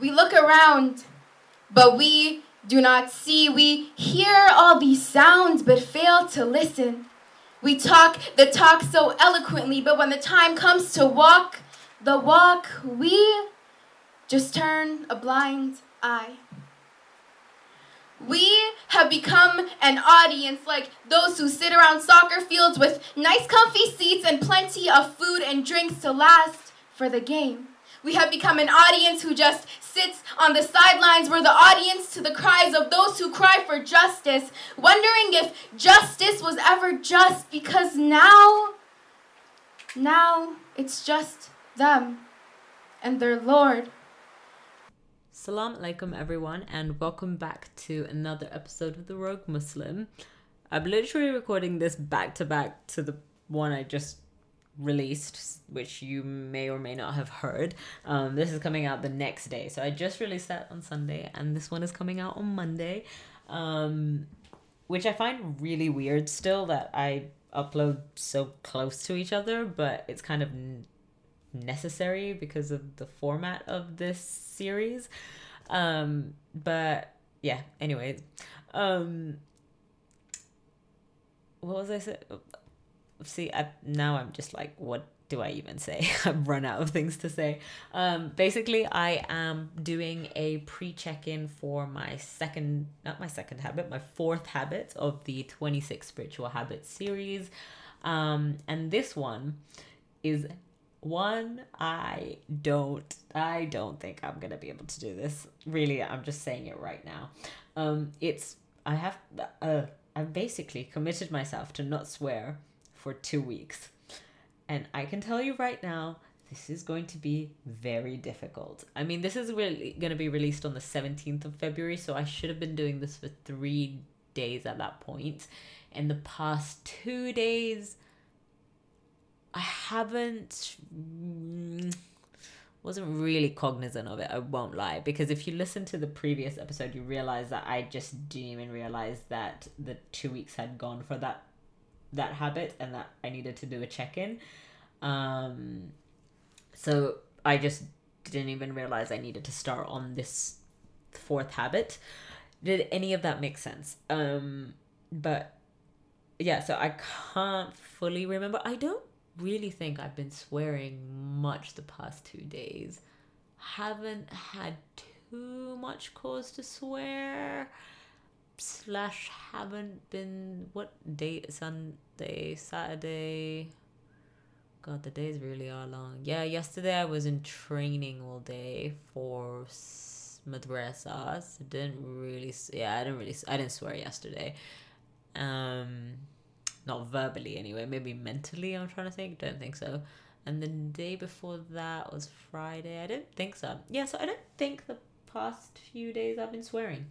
We look around, but we do not see. We hear all these sounds, but fail to listen. We talk the talk so eloquently, but when the time comes to walk the walk, we just turn a blind eye. We have become an audience like those who sit around soccer fields with nice comfy seats and plenty of food and drinks to last for the game. We have become an audience who just sits on the sidelines. We're the audience to the cries of those who cry for justice, wondering if justice was ever just because now, now it's just them and their Lord. Salam alaikum, everyone, and welcome back to another episode of The Rogue Muslim. I'm literally recording this back to back to the one I just released, which you may or may not have heard. Um, this is coming out the next day. So I just released that on Sunday, and this one is coming out on Monday, um, which I find really weird still that I upload so close to each other, but it's kind of necessary because of the format of this series. Um, but yeah, anyways. Um, what was I saying? See I, now i'm just like what do i even say? I've run out of things to say. Um basically i am doing a pre-check-in for my second not my second habit my fourth habit of the 26 spiritual habits series. Um and this one is one i don't i don't think i'm gonna be able to do this. Really i'm just saying it right now. Um it's i have uh i've basically committed myself to not swear for two weeks. And I can tell you right now, this is going to be very difficult. I mean, this is really going to be released on the 17th of February, so I should have been doing this for three days at that point. In the past two days, I haven't. Mm, wasn't really cognizant of it, I won't lie. Because if you listen to the previous episode, you realize that I just didn't even realize that the two weeks had gone for that that habit and that I needed to do a check in. Um, so I just didn't even realize I needed to start on this fourth habit. Did any of that make sense? Um, but yeah, so I can't fully remember. I don't really think I've been swearing much the past two days. Haven't had too much cause to swear slash haven't been what date Sunday Saturday. God, the days really are long. Yeah, yesterday I was in training all day for madrasa. So didn't really. Yeah, I didn't really. I didn't swear yesterday. Um, not verbally anyway. Maybe mentally. I'm trying to think. Don't think so. And the day before that was Friday. I didn't think so. Yeah, so I don't think the past few days I've been swearing,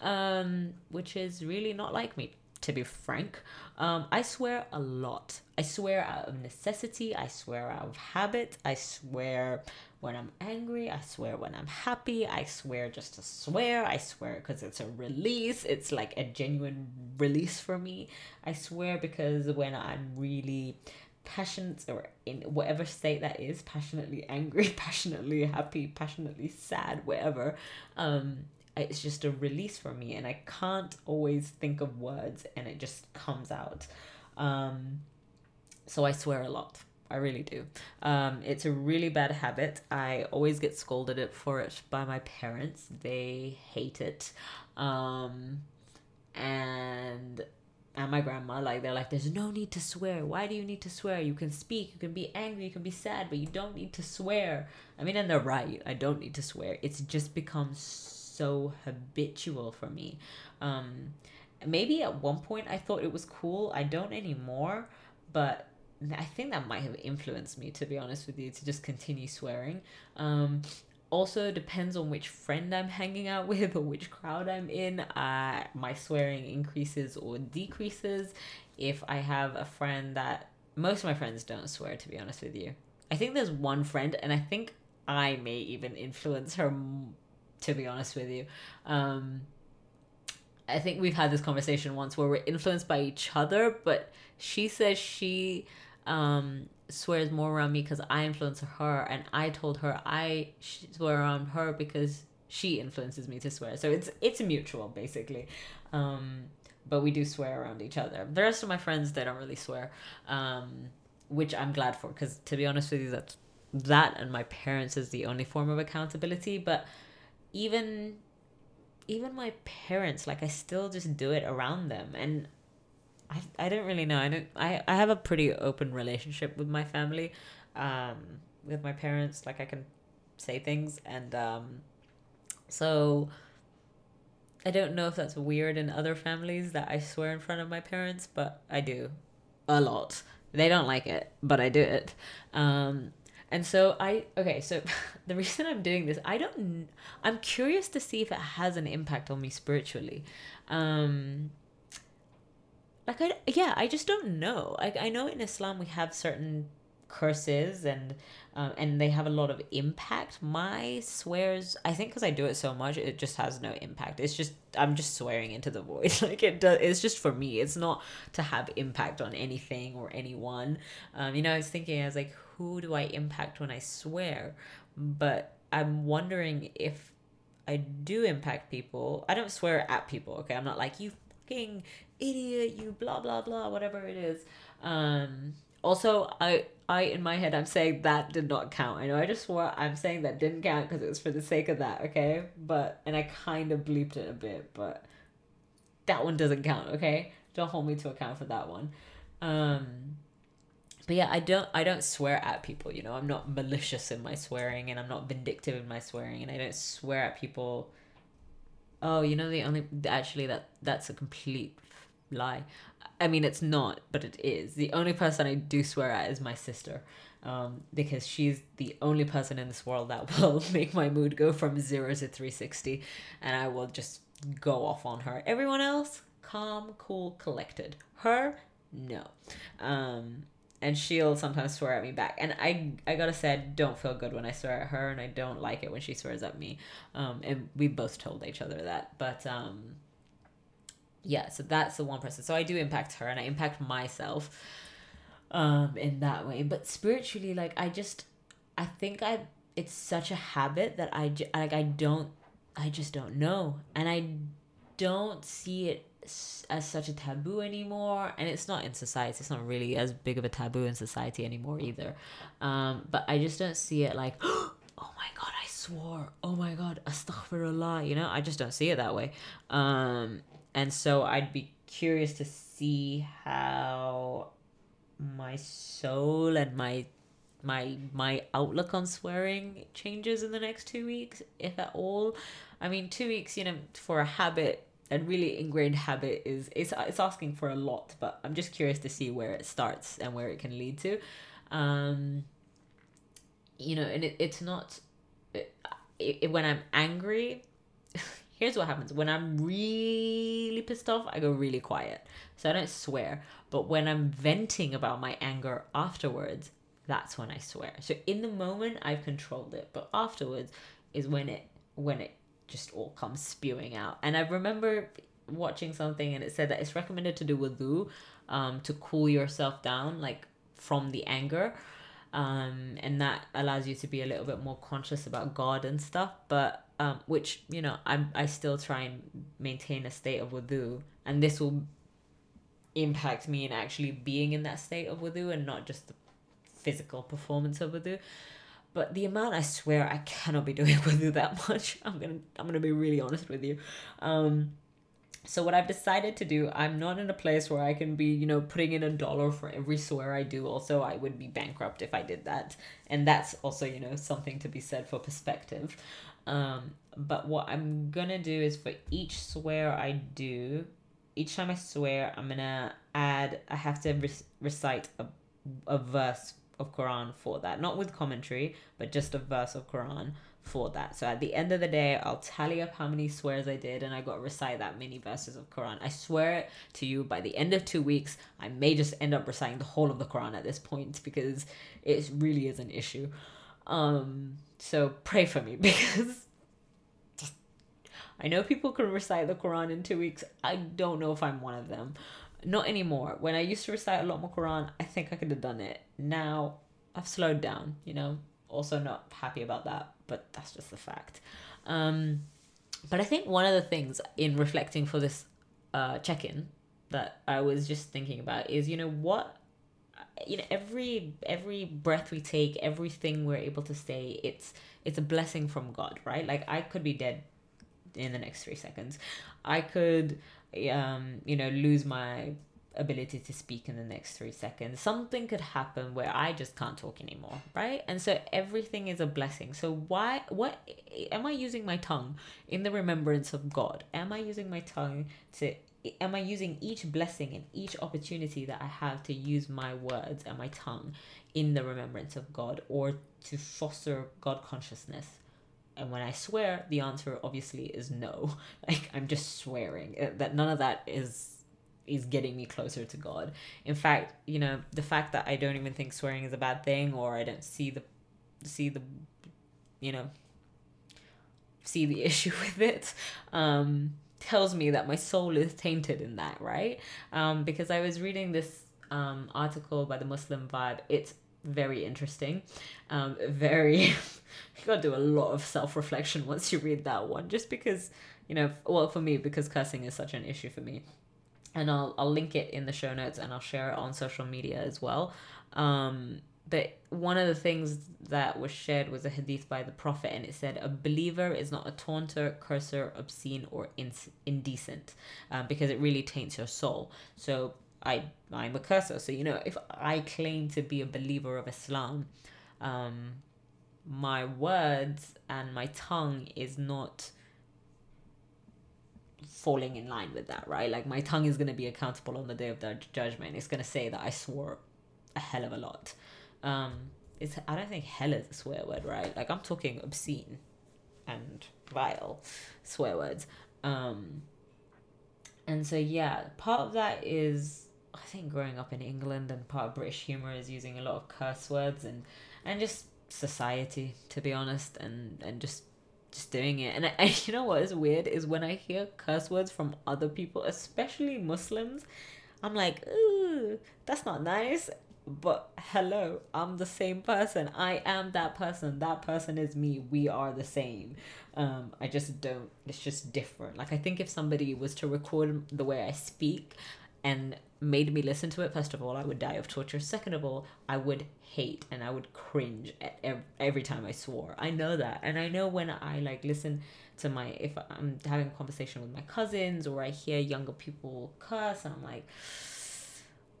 um, which is really not like me, to be frank. Um, I swear a lot. I swear out of necessity. I swear out of habit. I swear when I'm angry. I swear when I'm happy. I swear just to swear. I swear because it's a release. It's like a genuine release for me. I swear because when I'm really passionate or in whatever state that is passionately angry passionately happy passionately sad whatever um it's just a release for me and i can't always think of words and it just comes out. Um so i swear a lot. I really do. Um, it's a really bad habit. I always get scolded for it by my parents. They hate it. Um, and and my grandma like they're like there's no need to swear. Why do you need to swear? You can speak. You can be angry. You can be sad but you don't need to swear. I mean and they're right. I don't need to swear. It's just become so habitual for me um maybe at one point i thought it was cool i don't anymore but i think that might have influenced me to be honest with you to just continue swearing um also depends on which friend I'm hanging out with or which crowd I'm in. Uh, my swearing increases or decreases. If I have a friend that most of my friends don't swear, to be honest with you. I think there's one friend, and I think I may even influence her. To be honest with you, um, I think we've had this conversation once where we're influenced by each other, but she says she um, swears more around me because I influence her, and I told her I swear around her because she influences me to swear. So it's it's mutual basically. Um, but we do swear around each other. The rest of my friends they don't really swear, um, which I'm glad for because to be honest with you, that's that and my parents is the only form of accountability. But even even my parents, like I still just do it around them, and I I don't really know. I don't. I I have a pretty open relationship with my family, um, with my parents. Like I can say things and um, so I don't know if that's weird in other families that I swear in front of my parents, but I do a lot. They don't like it, but I do it. Um, and so I okay, so the reason I'm doing this, I don't I'm curious to see if it has an impact on me spiritually. Um like I yeah, I just don't know. Like I know in Islam we have certain curses and um, and they have a lot of impact. My swears i think because i do it so much it just has no impact. It's just i'm just swearing into the void. Like it does it's just for me. It's not to have impact on anything or anyone. Um, you know i was thinking i was like who do i impact when i swear but i'm wondering if i do impact people i don't swear at people okay i'm not like you fucking idiot you blah blah blah whatever it is um also, I I in my head I'm saying that did not count. I know I just swore I'm saying that didn't count because it was for the sake of that, okay? But and I kind of bleeped it a bit, but that one doesn't count, okay? Don't hold me to account for that one. Um but yeah, I don't I don't swear at people, you know. I'm not malicious in my swearing and I'm not vindictive in my swearing and I don't swear at people. Oh, you know the only actually that that's a complete lie. I mean, it's not, but it is. The only person I do swear at is my sister, um, because she's the only person in this world that will make my mood go from zero to 360, and I will just go off on her. Everyone else, calm, cool, collected. Her, no. Um, and she'll sometimes swear at me back. And I, I gotta say, I don't feel good when I swear at her, and I don't like it when she swears at me. Um, and we both told each other that. But, um, yeah so that's the one person so i do impact her and i impact myself um in that way but spiritually like i just i think i it's such a habit that i like i don't i just don't know and i don't see it as such a taboo anymore and it's not in society it's not really as big of a taboo in society anymore either. Um but i just don't see it like oh my god i swore. Oh my god astaghfirullah you know? I just don't see it that way. Um and so I'd be curious to see how my soul and my my my outlook on swearing changes in the next two weeks, if at all. I mean, two weeks, you know, for a habit, a really ingrained habit is it's it's asking for a lot, but I'm just curious to see where it starts and where it can lead to. Um, you know, and it, it's not it, it, when I'm angry. here's what happens when I'm really pissed off, I go really quiet. So I don't swear. But when I'm venting about my anger afterwards, that's when I swear. So in the moment, I've controlled it, but afterwards is when it when it just all comes spewing out. And I remember watching something and it said that it's recommended to do wudu um, to cool yourself down, like from the anger. Um, and that allows you to be a little bit more conscious about God and stuff. But um, which you know I'm I still try and maintain a state of wudu, and this will impact me in actually being in that state of wudu and not just the physical performance of wudu. But the amount I swear I cannot be doing with you that much. I'm gonna I'm gonna be really honest with you. Um, so what I've decided to do, I'm not in a place where I can be, you know, putting in a dollar for every swear I do. Also, I would be bankrupt if I did that. And that's also, you know, something to be said for perspective. Um, but what I'm gonna do is for each swear I do, each time I swear, I'm gonna add. I have to re- recite a, a verse of Quran for that, not with commentary, but just a verse of Quran for that. So at the end of the day, I'll tally up how many swears I did, and I got recite that many verses of Quran. I swear it to you, by the end of two weeks, I may just end up reciting the whole of the Quran at this point because it really is an issue. Um, so pray for me because I know people can recite the Quran in two weeks. I don't know if I'm one of them. Not anymore. When I used to recite a lot more Quran, I think I could have done it. Now I've slowed down, you know. Also not happy about that, but that's just the fact. Um, but I think one of the things in reflecting for this uh, check-in that I was just thinking about is, you know, what you know every every breath we take everything we're able to say it's it's a blessing from god right like i could be dead in the next three seconds i could um you know lose my ability to speak in the next three seconds something could happen where i just can't talk anymore right? And so everything is a blessing. So why what am i using my tongue in the remembrance of god? Am i using my tongue to am I using each blessing and each opportunity that I have to use my words and my tongue in the remembrance of God or to foster God consciousness? And when I swear, the answer obviously is no. Like I'm just swearing uh, that none of that is is getting me closer to God. In fact, you know, the fact that I don't even think swearing is a bad thing or I don't see the see the you know see the issue with it um tells me that my soul is tainted in that, right? Um, because I was reading this um, article by the Muslim Vibe. It's very interesting. Um, very, you gotta do a lot of self reflection once you read that one, just because, you know, well, for me, because cursing is such an issue for me. And I'll, I'll link it in the show notes and I'll share it on social media as well. Um, but one of the things that was shared was a hadith by the prophet and it said a believer is not a taunter cursor obscene or in- indecent um, because it really taints your soul so i i'm a cursor so you know if i claim to be a believer of islam um, my words and my tongue is not falling in line with that right like my tongue is going to be accountable on the day of the judgment it's going to say that i swore a hell of a lot um, it's I don't think hell is a swear word, right? Like I'm talking obscene and vile swear words. Um, and so yeah, part of that is I think growing up in England and part of British humor is using a lot of curse words and and just society to be honest and and just just doing it. And, I, you know what is weird is when I hear curse words from other people especially Muslims I'm like ooh that's not nice but hello i'm the same person. I am that person. That person is me. We are the same. Um i just don't it's just different. Like i think if somebody was to record the way i speak and made me listen to it first of all i would die of torture. Second of all i would hate and i would cringe at every, time i swore. I know that. And i know when i like listen to my if i'm having a conversation with my cousins or i hear younger people curse and i'm like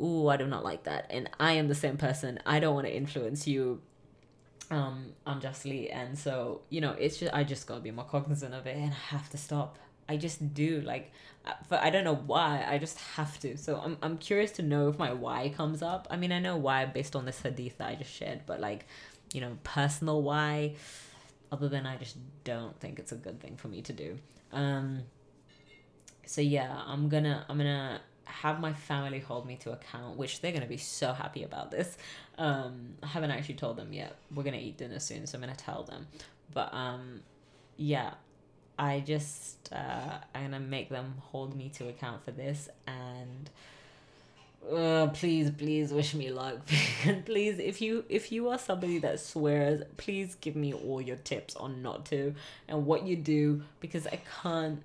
ooh, I do not like that. And I am the same person. I don't want to influence you. Um unjustly. And so you know it's just i just gotta be more cognizant of it and i have to stop i just do like but i don't know why i just have to so i'm, I'm curious to know if my why comes up i mean i know why based on this hadith that i just shared but like you know personal why other than i just don't think it's a good thing for me to do um so yeah i'm gonna i'm gonna have my family hold me to account, which they're gonna be so happy about this. Um, I haven't actually told them yet. We're gonna eat dinner soon, so I'm gonna tell them. But um, yeah, I just uh, I'm gonna make them hold me to account for this and. Uh, please please wish me luck please if you if you are somebody that swears please give me all your tips on not to and what you do because i can't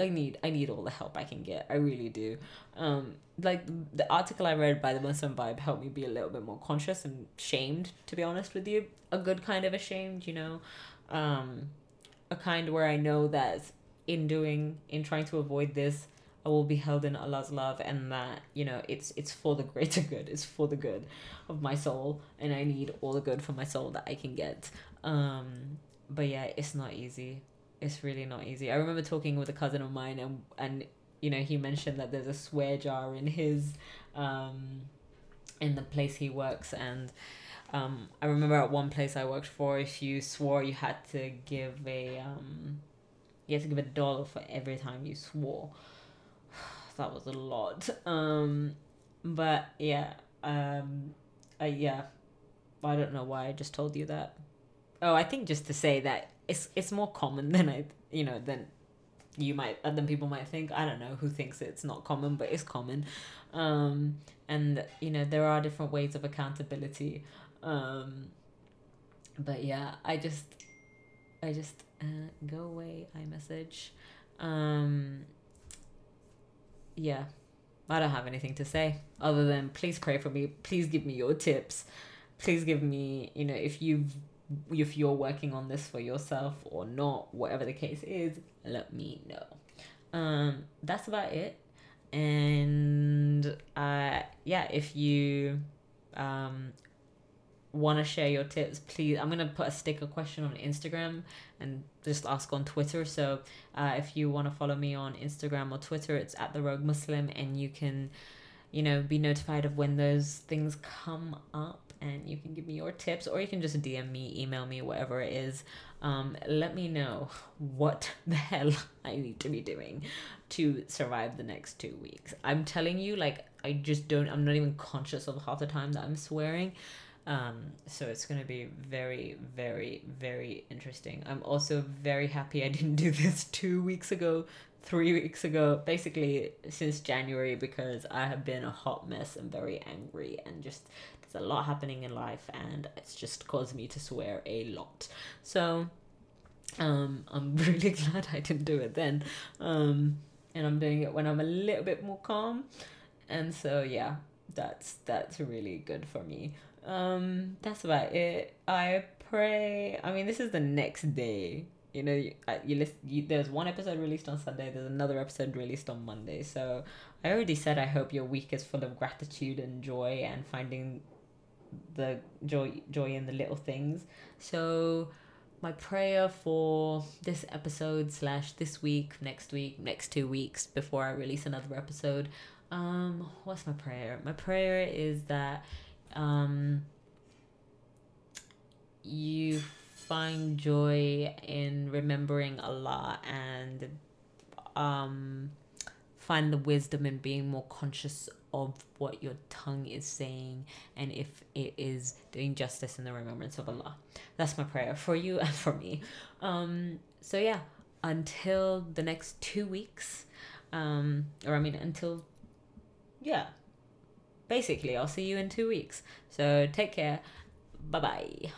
I need I need all the help I can get. I really do. Um, like the article I read by the Muslim Vibe helped me be a little bit more conscious and shamed. To be honest with you, a good kind of ashamed. You know, um, a kind where I know that in doing in trying to avoid this, I will be held in Allah's love, and that you know it's it's for the greater good. It's for the good of my soul, and I need all the good for my soul that I can get. Um, but yeah, it's not easy it's really not easy. I remember talking with a cousin of mine and and you know he mentioned that there's a swear jar in his um in the place he works and um I remember at one place I worked for if you swore you had to give a um you had to give a dollar for every time you swore. that was a lot. Um but yeah, um uh, yeah. I don't know why I just told you that. Oh, I think just to say that it's it's more common than I you know than you might then people might think i don't know who thinks it's not common but it's common um and you know there are different ways of accountability um but yeah i just i just uh, go away iMessage um yeah i don't have anything to say other than please pray for me please give me your tips please give me you know if you've if you're working on this for yourself or not whatever the case is let me know. Um that's about it. And uh yeah if you um want to share your tips please i'm gonna put a sticker question on instagram and just ask on twitter so uh, if you want to follow me on instagram or twitter it's at the rogue muslim and you can you know be notified of when those things come up and you can give me your tips or you can just DM me, email me, whatever it is. Um, let me know what the hell I need to be doing to survive the next two weeks. I'm telling you, like, I just don't, I'm not even conscious of half the time that I'm swearing. Um, so it's going to be very, very, very interesting. I'm also very happy I didn't do this two weeks ago, three weeks ago, basically since January, because I have been a hot mess and very angry and just there's a lot happening in life and it's just caused me to swear a lot. So um, I'm really glad I didn't do it then. Um, and I'm doing it when I'm a little bit more calm. And so yeah, that's that's really good for me. Um, that's about it. I pray. I mean, this is the next day. You know, you, you listen. You, there's one episode released on Sunday. There's another episode released on Monday. So I already said I hope your week is full of gratitude and joy and finding the joy joy in the little things. So my prayer for this episode slash this week, next week, next two weeks before I release another episode. Um, what's my prayer? My prayer is that um you find joy in remembering Allah and um find the wisdom in being more conscious of what your tongue is saying and if it is doing justice in the remembrance of Allah. That's my prayer for you and for me. Um, so yeah, until the next two weeks, um, or I mean until yeah, basically I'll see you in two weeks. So take care. Bye bye.